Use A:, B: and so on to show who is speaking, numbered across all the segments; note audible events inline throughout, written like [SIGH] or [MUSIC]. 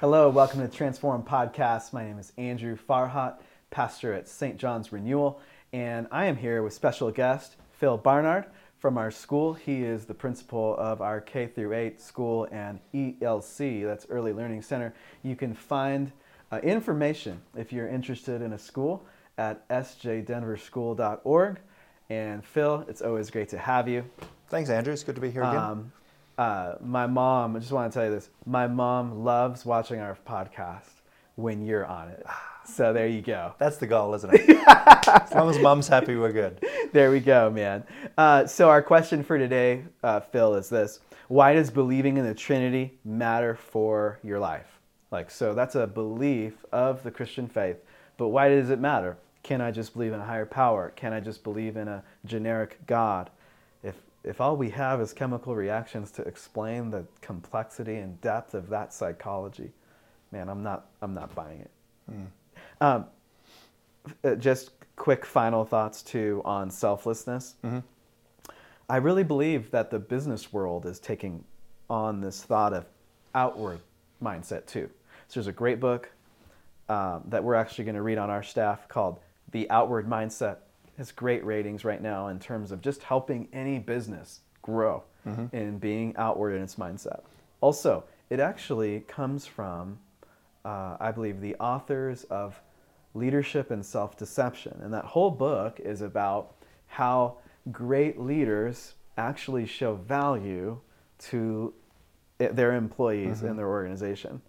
A: Hello, welcome to the Transform Podcast. My name is Andrew Farhat, pastor at St. John's Renewal, and I am here with special guest Phil Barnard from our school. He is the principal of our K through 8 school and ELC, that's Early Learning Center. You can find uh, information if you're interested in a school at sjdenverschool.org. And Phil, it's always great to have you.
B: Thanks, Andrew. It's good to be here again.
A: Um, uh, my mom, I just want to tell you this. My mom loves watching our podcast when you're on it. So there you go.
B: That's the goal, isn't it? [LAUGHS] as long as mom's happy, we're good.
A: There we go, man. Uh, so our question for today, uh, Phil, is this: Why does believing in the Trinity matter for your life? Like, so that's a belief of the Christian faith, but why does it matter? Can I just believe in a higher power? Can I just believe in a generic God? If all we have is chemical reactions to explain the complexity and depth of that psychology, man, I'm not I'm not buying it. Um, uh, just quick final thoughts too on selflessness. I really believe that the business world is taking on this thought of outward mindset too. So there's a great book um, that we're actually going to read on our staff called The Outward Mindset. It's great ratings right now in terms of just helping any business grow mm-hmm. in being outward in its mindset. Also, it actually comes from, uh, I believe, the authors of Leadership and Self Deception. And that whole book is about how great leaders actually show value to eh, their employees mm-hmm. in their organization.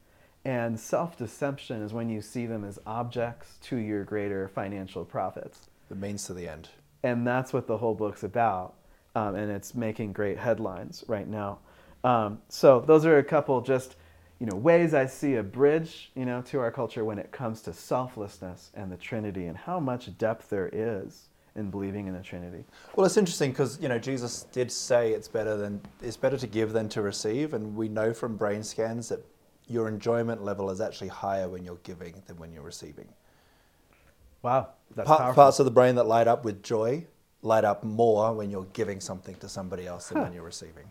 A: And self deception is when you see them as objects to your greater financial profits.
B: The means to the end.
A: And that's what the whole book's about. Um, and it's making great headlines right now. Um, so those are a couple just you know ways I see a bridge you know to our culture when it comes to selflessness and the Trinity and how much depth there is in believing in the Trinity.
B: Well, it's interesting because you know Jesus did say it's better than it's better to give than to receive, and we know from brain scans that your enjoyment level is actually higher when you're giving than when you're receiving.
A: Wow, that's
B: Part, parts of the brain that light up with joy light up more when you're giving something to somebody else than
A: Huh.
B: when you're receiving.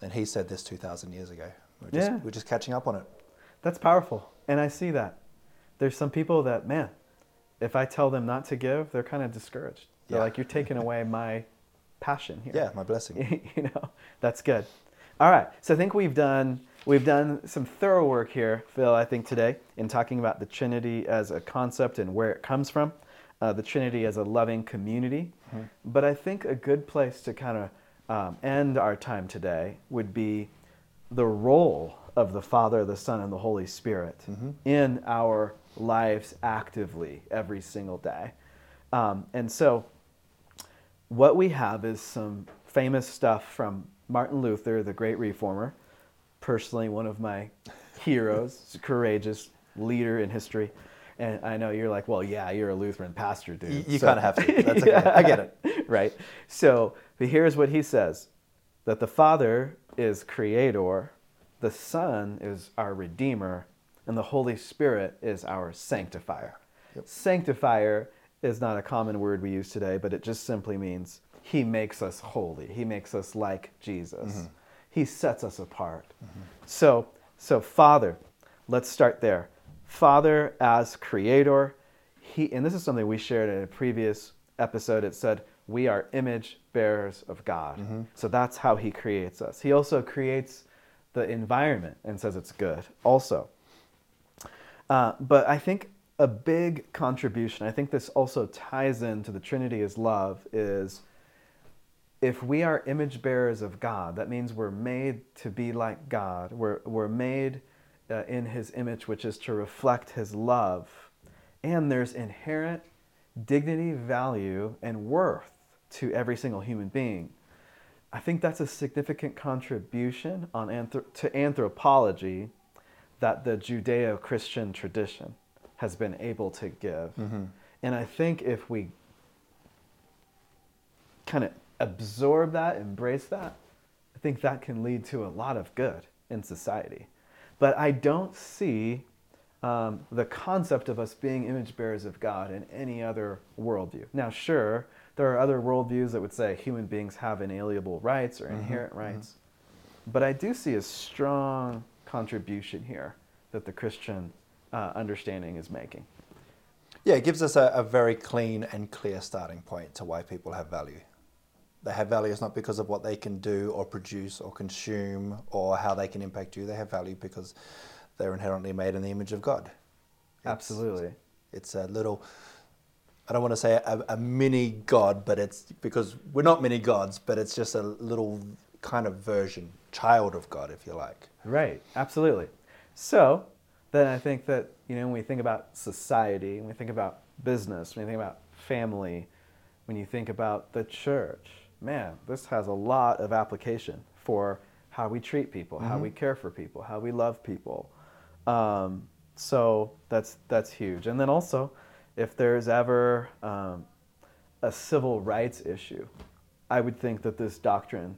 B: And he said this 2,000 years ago. We're just,
A: Yeah.
B: we're just catching up on it.
A: That's powerful. And I see that. There's some people that, man, if I tell them not to give, they're kind of discouraged. They're
B: Yeah.
A: like, you're taking away [LAUGHS] my passion here.
B: Yeah, my blessing. [LAUGHS]
A: you know, that's good. All right. So I think we've done we've done some thorough work here, Phil. I think today in talking about the Trinity as a concept and where it comes from, uh, the Trinity as a loving community. But I think a good place to kind of um, end our time today would be the role of the Father, the Son, and the Holy Spirit in our lives actively every single day. Um, and so what we have is some famous stuff from Martin Luther, the great reformer, personally one of my [LAUGHS] heroes, [LAUGHS] courageous leader in history. And I know you're like, well, yeah, you're a Lutheran pastor, dude.
B: You, you
A: So-
B: kind of have to. [LAUGHS] That's okay. I get it.
A: right? So, but here's what he says that the Father is creator, the Son is our redeemer, and the Holy Spirit is our sanctifier. Sanctifier is not a common word we use today, but it just simply means he makes us holy. He makes us like Jesus. Mm-hmm. He sets us apart. So, so Father, let's start there. Father as creator, he and this is something we shared in a previous episode. It said we are image bearers of God. So that's how he creates us. He also creates the environment and says it's good. Also, uh, but I think a big contribution, I think this also ties into the Trinity as love, is if we are image bearers of God, that means we're made to be like God. We're, we're made uh, in His image, which is to reflect His love. And there's inherent dignity, value, and worth to every single human being. I think that's a significant contribution on anthrop- to anthropology that the Judeo Christian tradition has been able to give. And I think if we kind of absorb that, embrace that, I think that can lead to a lot of good in society. But I don't see um, the concept of us being image bearers of God in any other worldview. Now, sure, there are other worldviews that would say human beings have inalienable rights or inherent rights. But I do see a strong contribution here that the Christian uh, understanding is making.
B: Yeah, it gives us a, a very clean and clear starting point to why people have value. They have value is not because of what they can do or produce or consume or how they can impact you. They have value because they're inherently made in the image of God. It's-
A: Absolutely.
B: It's a little, I don't want to say a, a mini God, but it's because we're not mini gods, but it's just a little kind of version, child of God, if you like.
A: Right, absolutely. So then I think that, you know, when we think about society, when we think about business, when we think about family, when you think about the church, man, this has a lot of application for how we treat people, how we care for people, how we love people. Um, so that's that's huge. And then also, if there's ever um, a civil rights issue, I would think that this doctrine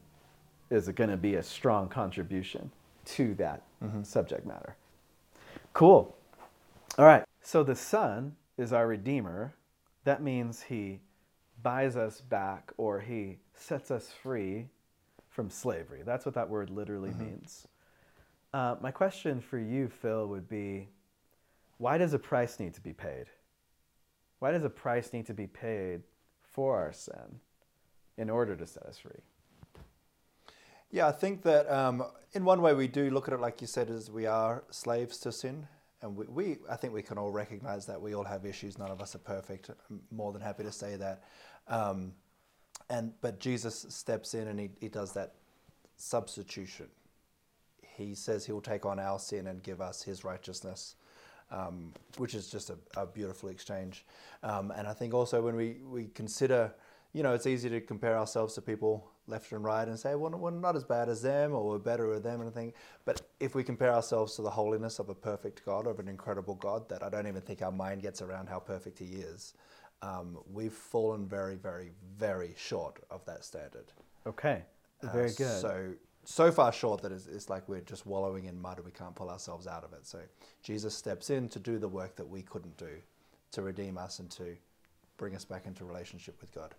A: is going to be a strong contribution to that subject matter. Cool. All right. So the Son is our Redeemer. That means He buys us back or He sets us free from slavery. That's what that word literally means. Uh, my question for you, Phil, would be why does a price need to be paid? Why does a price need to be paid for our sin in order to set us free?
B: Yeah, I think that um, in one way we do look at it like you said, as we are slaves to sin, and we, we I think we can all recognize that we all have issues. None of us are perfect. I'm more than happy to say that. Um, and but Jesus steps in and he, he does that substitution. He says he'll take on our sin and give us his righteousness. Um, which is just a, a beautiful exchange. Um, and I think also when we, we consider, you know, it's easy to compare ourselves to people left and right and say, well, we're not as bad as them or we're better than them and think. But if we compare ourselves to the holiness of a perfect God, of an incredible God, that I don't even think our mind gets around how perfect He is, um, we've fallen very, very, very short of that standard.
A: Okay.
B: Uh,
A: Very good.
B: So so far short that it's, it's like we're just wallowing in mud and we can't pull ourselves out of it. So Jesus steps in to do the work that we couldn't do, to redeem us and to bring us back into relationship with God,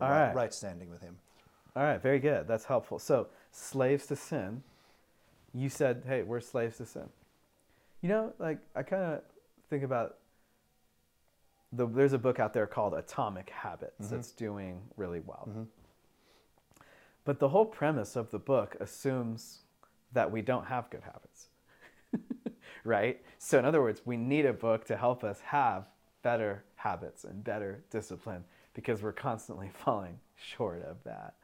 A: All
B: right,
A: right.
B: right standing with Him.
A: All right, very good. That's helpful. So, slaves to sin. You said, hey, we're slaves to sin. You know, like, I kind of think about the, there's a book out there called Atomic Habits that's doing really well. But the whole premise of the book assumes that we don't have good habits. [LAUGHS] right? So, in other words, we need a book to help us have better habits and better discipline because we're constantly [LAUGHS] falling short of that.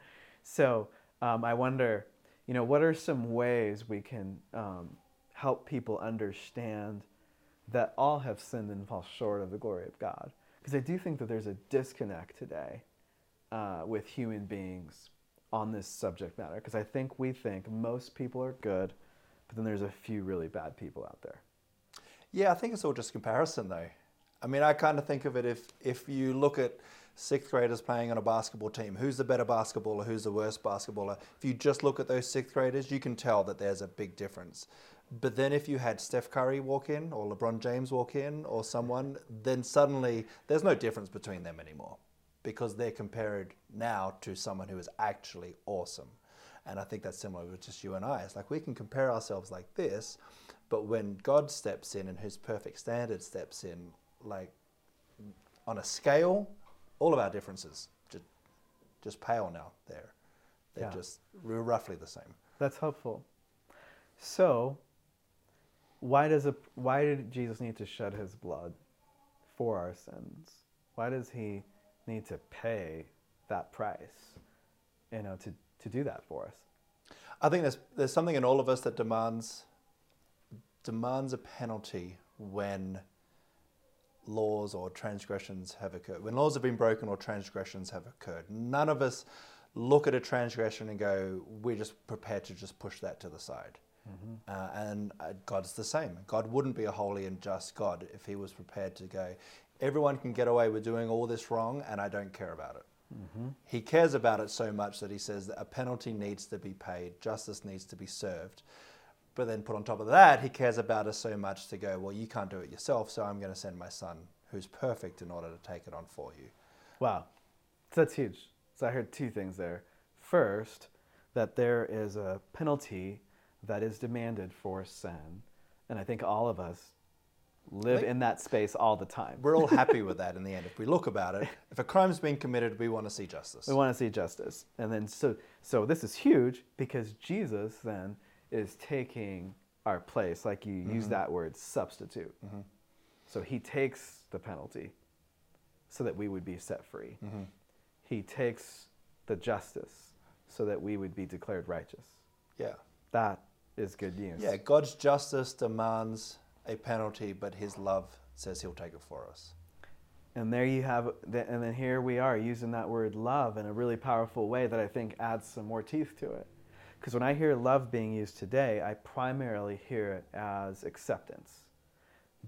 A: So, um, I wonder, you know, what are some ways we can um, help people understand that all have sinned and fall short of the glory of God? Because I do think that there's a disconnect today uh, with human beings on this subject matter. Because I think we think most people are good, but then there's a few really bad people out there.
B: Yeah, I think it's all just comparison, though. I mean, I kind of think of it if if you look at sixth graders playing on a basketball team, who's the better basketballer, who's the worst basketballer? If you just look at those sixth graders, you can tell that there's a big difference. But then if you had Steph Curry walk in, or LeBron James walk in, or someone, then suddenly there's no difference between them anymore because they're compared now to someone who is actually awesome. And I think that's similar with just you and I. It's like we can compare ourselves like this, but when God steps in and His perfect standard steps in, like on a scale, all of our differences just just pale now. There, they're
A: Yeah.
B: just roughly the same.
A: That's helpful. So, why does a why did Jesus need to shed his blood for our sins? Why does he need to pay that price? You know, to, to do that for us.
B: I think there's there's something in all of us that demands demands a penalty when laws or transgressions have occurred. When laws have been broken or transgressions have occurred, none of us look at a transgression and go, "We're just prepared to just push that to the side." Uh, and uh, God's the same. God wouldn't be a holy and just God if He was prepared to go, everyone can get away with doing all this wrong, and I don't care about it. He cares about it so much that He says that a penalty needs to be paid, justice needs to be served. But then, put on top of that, He cares about us so much to go, well, you can't do it yourself, so I'm going to send my Son, who's perfect, in order to take it on for you.
A: Wow. So that's huge. So I heard two things there. First, that there is a penalty that is demanded for sin. And I think all of us live in that space all the time.
B: We're all happy with [LAUGHS] that in the end. If we look about it, if a crime's been committed, we want to see justice.
A: We want to see justice. And then so so this is huge because Jesus then is taking our place like you mm-hmm. use that word substitute. Mm-hmm. So he takes the penalty so that we would be set free. Mm-hmm. He takes the justice so that we would be declared righteous.
B: Yeah.
A: That is good news.
B: Yeah, God's justice demands a penalty, but his love says he'll take it for us.
A: And there you have, the- and then here we are using that word love in a really powerful way that I think adds some more teeth to it. Because when I hear love being used today, I primarily hear it as acceptance.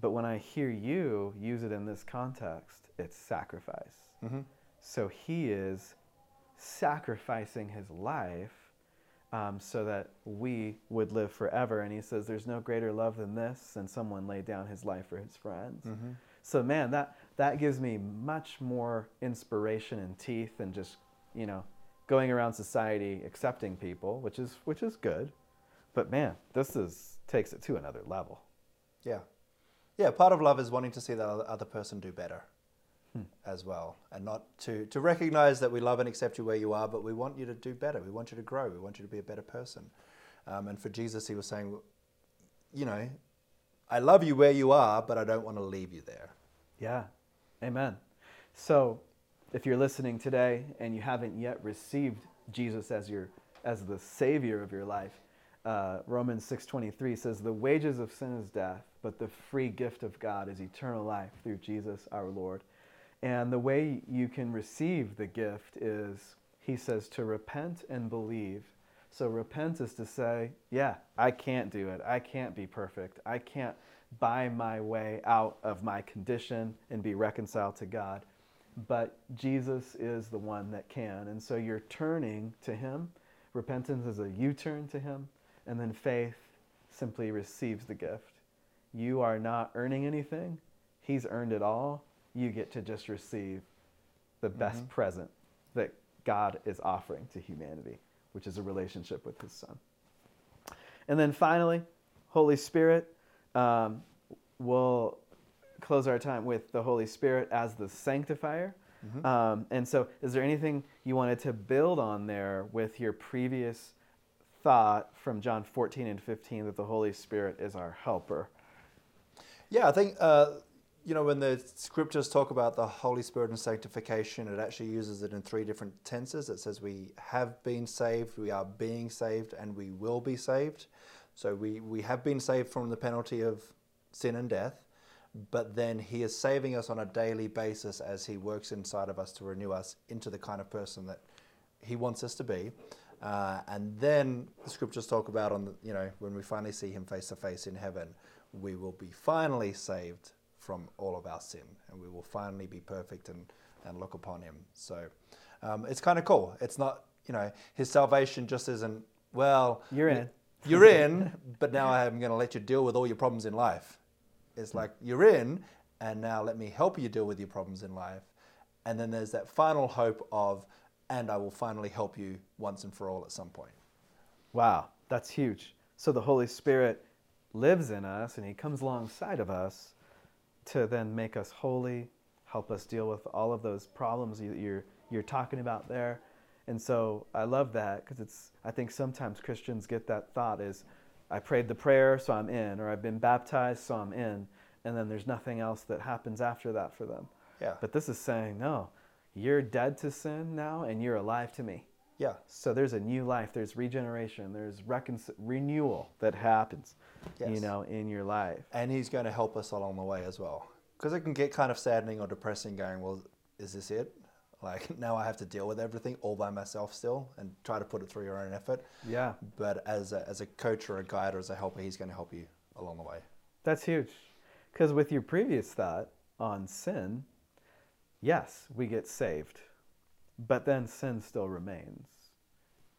A: But when I hear you use it in this context, it's sacrifice. Mm-hmm. So he is sacrificing his life um, so that we would live forever. And he says, There's no greater love than this, and someone laid down his life for his friends. So, man, that, that gives me much more inspiration and teeth than just, you know, going around society accepting people, which is, which is good. But, man, this is, takes it to another level.
B: Yeah. Yeah, part of love is wanting to see the other person do better as well. And not to, to recognize that we love and accept you where you are, but we want you to do better. We want you to grow. We want you to be a better person. Um, and for Jesus, he was saying, you know, I love you where you are, but I don't want to leave you there.
A: Yeah. Amen. So, if you're listening today and you haven't yet received Jesus as your as the savior of your life, uh, Romans 6:23 says the wages of sin is death, but the free gift of God is eternal life through Jesus our Lord. And the way you can receive the gift is he says to repent and believe. So repent is to say, yeah, I can't do it. I can't be perfect. I can't buy my way out of my condition and be reconciled to God. But Jesus is the one that can. And so you're turning to him. Repentance is a U turn to him. And then faith simply receives the gift. You are not earning anything, he's earned it all. You get to just receive the best present that God is offering to humanity, which is a relationship with his son. And then finally, Holy Spirit. Um, we'll close our time with the Holy Spirit as the sanctifier. Um, and so, is there anything you wanted to build on there with your previous thought from John 14 and 15 that the Holy Spirit is our helper?
B: Yeah, I think uh, you know when the scriptures talk about the Holy Spirit and sanctification, it actually uses it in three different tenses. It says we have been saved, we are being saved, and we will be saved. So we we have been saved from the penalty of sin and death, but then He is saving us on a daily basis as He works inside of us to renew us into the kind of person that He wants us to be. Uh, and then the scriptures talk about on the, you know when we finally see Him face to face in heaven, we will be finally saved from all of our sin, and we will finally be perfect and and look upon Him. So um, it's kind of cool. It's not you know His salvation just isn't well.
A: You're in.
B: You're in, but now I'm going to let you deal with all your problems in life. It's like you're in, and now let me help you deal with your problems in life. And then there's that final hope of, and I will finally help you once and for all at some point.
A: Wow, that's huge. So the Holy Spirit lives in us and he comes alongside of us to then make us holy, help us deal with all of those problems you- you're you're talking about there. And so I love that because it's I think sometimes Christians get that thought is I prayed the prayer so I'm in or I've been baptized so I'm in and then there's nothing else that happens after that for them.
B: Yeah.
A: But this is saying no, you're dead to sin now and you're alive to me.
B: Yeah.
A: So there's a new life, there's regeneration, there's recon- renewal that happens, you know, in your life.
B: And He's going to help us along the way as well. Because it can get kind of saddening or depressing going, well, is this it? Like [LAUGHS] now I have to deal with everything all by myself still and try to put it through your own effort.
A: Yeah,
B: But as a, as a coach or a guide or as a helper, He's going to help you along the way.
A: that's huge. Because with your previous thought on sin, yes, we get saved, but then sin still remains.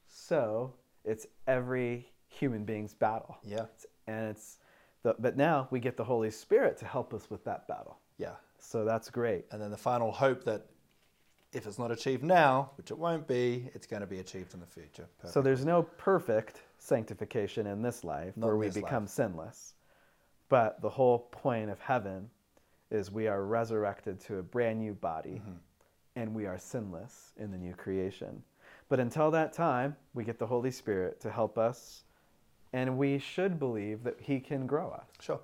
A: So it's every human being's battle.
B: Yeah.
A: It's- and it's, the, but now we get the Holy Spirit to help us with that battle.
B: Yeah.
A: So that's great.
B: And then the final hope that if it's not achieved now, which it won't be, it's going to be achieved in the future.
A: So there's no perfect sanctification in this life
B: Not
A: where we
B: this life.
A: become sinless. But the whole point of heaven is we are resurrected to a brand new body mm-hmm. And we are sinless in the new creation. But until that time, we get the Holy Spirit to help us, and we should believe that He can grow us.
B: Sure.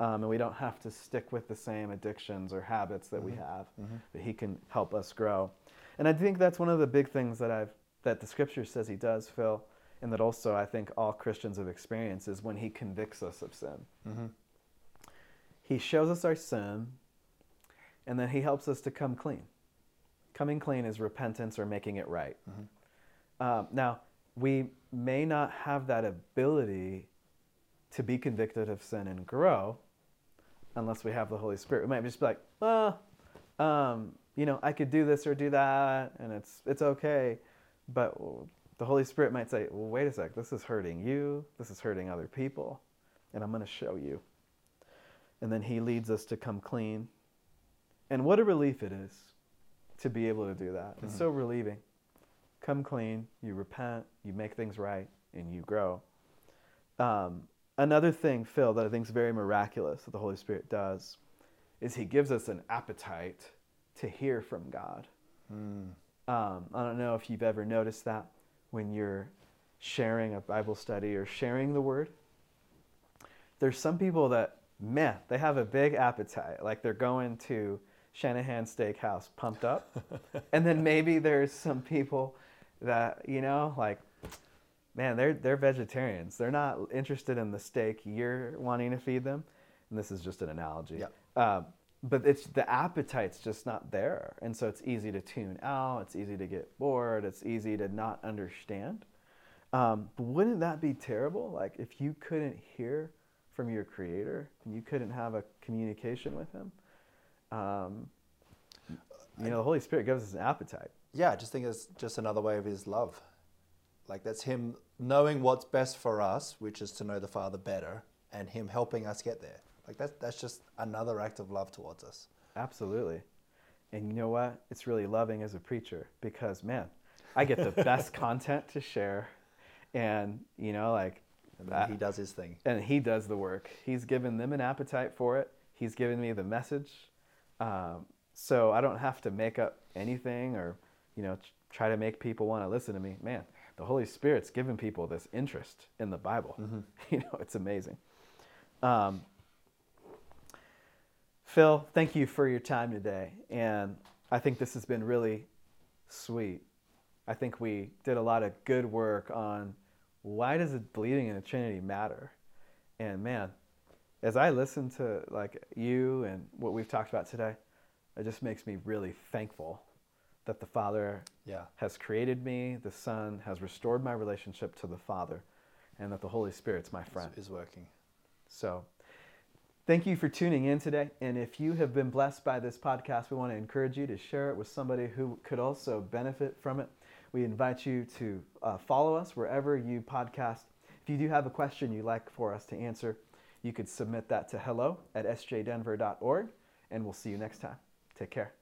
A: Um, and we don't have to stick with the same addictions or habits that we mm-hmm. have, mm-hmm. but He can help us grow. And I think that's one of the big things that I've that the Scripture says He does, Phil, and that also I think all Christians have experienced is when He convicts us of sin. Mm-hmm. He shows us our sin, and then He helps us to come clean. Coming clean is repentance or making it right. Um, now, we may not have that ability to be convicted of sin and grow unless we have the Holy Spirit. We might just be like, well, um, you know, I could do this or do that, and it's it's okay. But the Holy Spirit might say, well, wait a sec, this is hurting you, this is hurting other people, and I'm going to show you. And then He leads us to come clean. And what a relief it is to be able to do that. It's so relieving. Come clean, you repent, you make things right, and you grow. Um, another thing, Phil, that I think is very miraculous that the Holy Spirit does is He gives us an appetite to hear from God. Um, I don't know if you've ever noticed that when you're sharing a Bible study or sharing the Word. There's some people that, man, they have a big appetite. Like they're going to Shanahan Steakhouse pumped up. [LAUGHS] and then maybe there's some people that, you know, like, man, they're, they're vegetarians. They're not interested in the steak you're wanting to feed them. And this is just an analogy.
B: Yeah.
A: Um, but it's the appetite's just not there, and so it's easy to tune out. It's easy to get bored. It's easy to not understand. Um, but wouldn't that be terrible? Like if you couldn't hear from your Creator and you couldn't have a communication with Him. Um, you know, the Holy Spirit gives us an appetite.
B: Yeah, I just think it's just another way of his love. Like that's him knowing what's best for us, which is to know the Father better, and him helping us get there. Like that's that's just another act of love towards us.
A: Absolutely. And you know what? It's really loving as a preacher because, man, I get the best [LAUGHS] content to share. And, you know, like,
B: And
A: that-
B: he does his thing.
A: and he does the work. He's given them an appetite for it. He's given me the message, um, so I don't have to make up anything or, you know, try to make people want to listen to me. Man, the Holy Spirit's given people this interest in the Bible. [LAUGHS] you know, it's amazing. Um, Phil, thank you for your time today, and I think this has been really sweet. I think we did a lot of good work on why does believing in the Trinity matter? And man, as I listen to like you and what we've talked about today, it just makes me really thankful that the Father
B: Yeah.
A: has created me, the Son has restored my relationship to the Father, and that the Holy Spirit's my friend.
B: Is working.
A: So, thank you for tuning in today. And if you have been blessed by this podcast, we want to encourage you to share it with somebody who could also benefit from it. We invite you to uh, follow us wherever you podcast. If you do have a question you'd like for us to answer, you could submit that to hello at sjdenver.org, and we'll see you next time. Take care.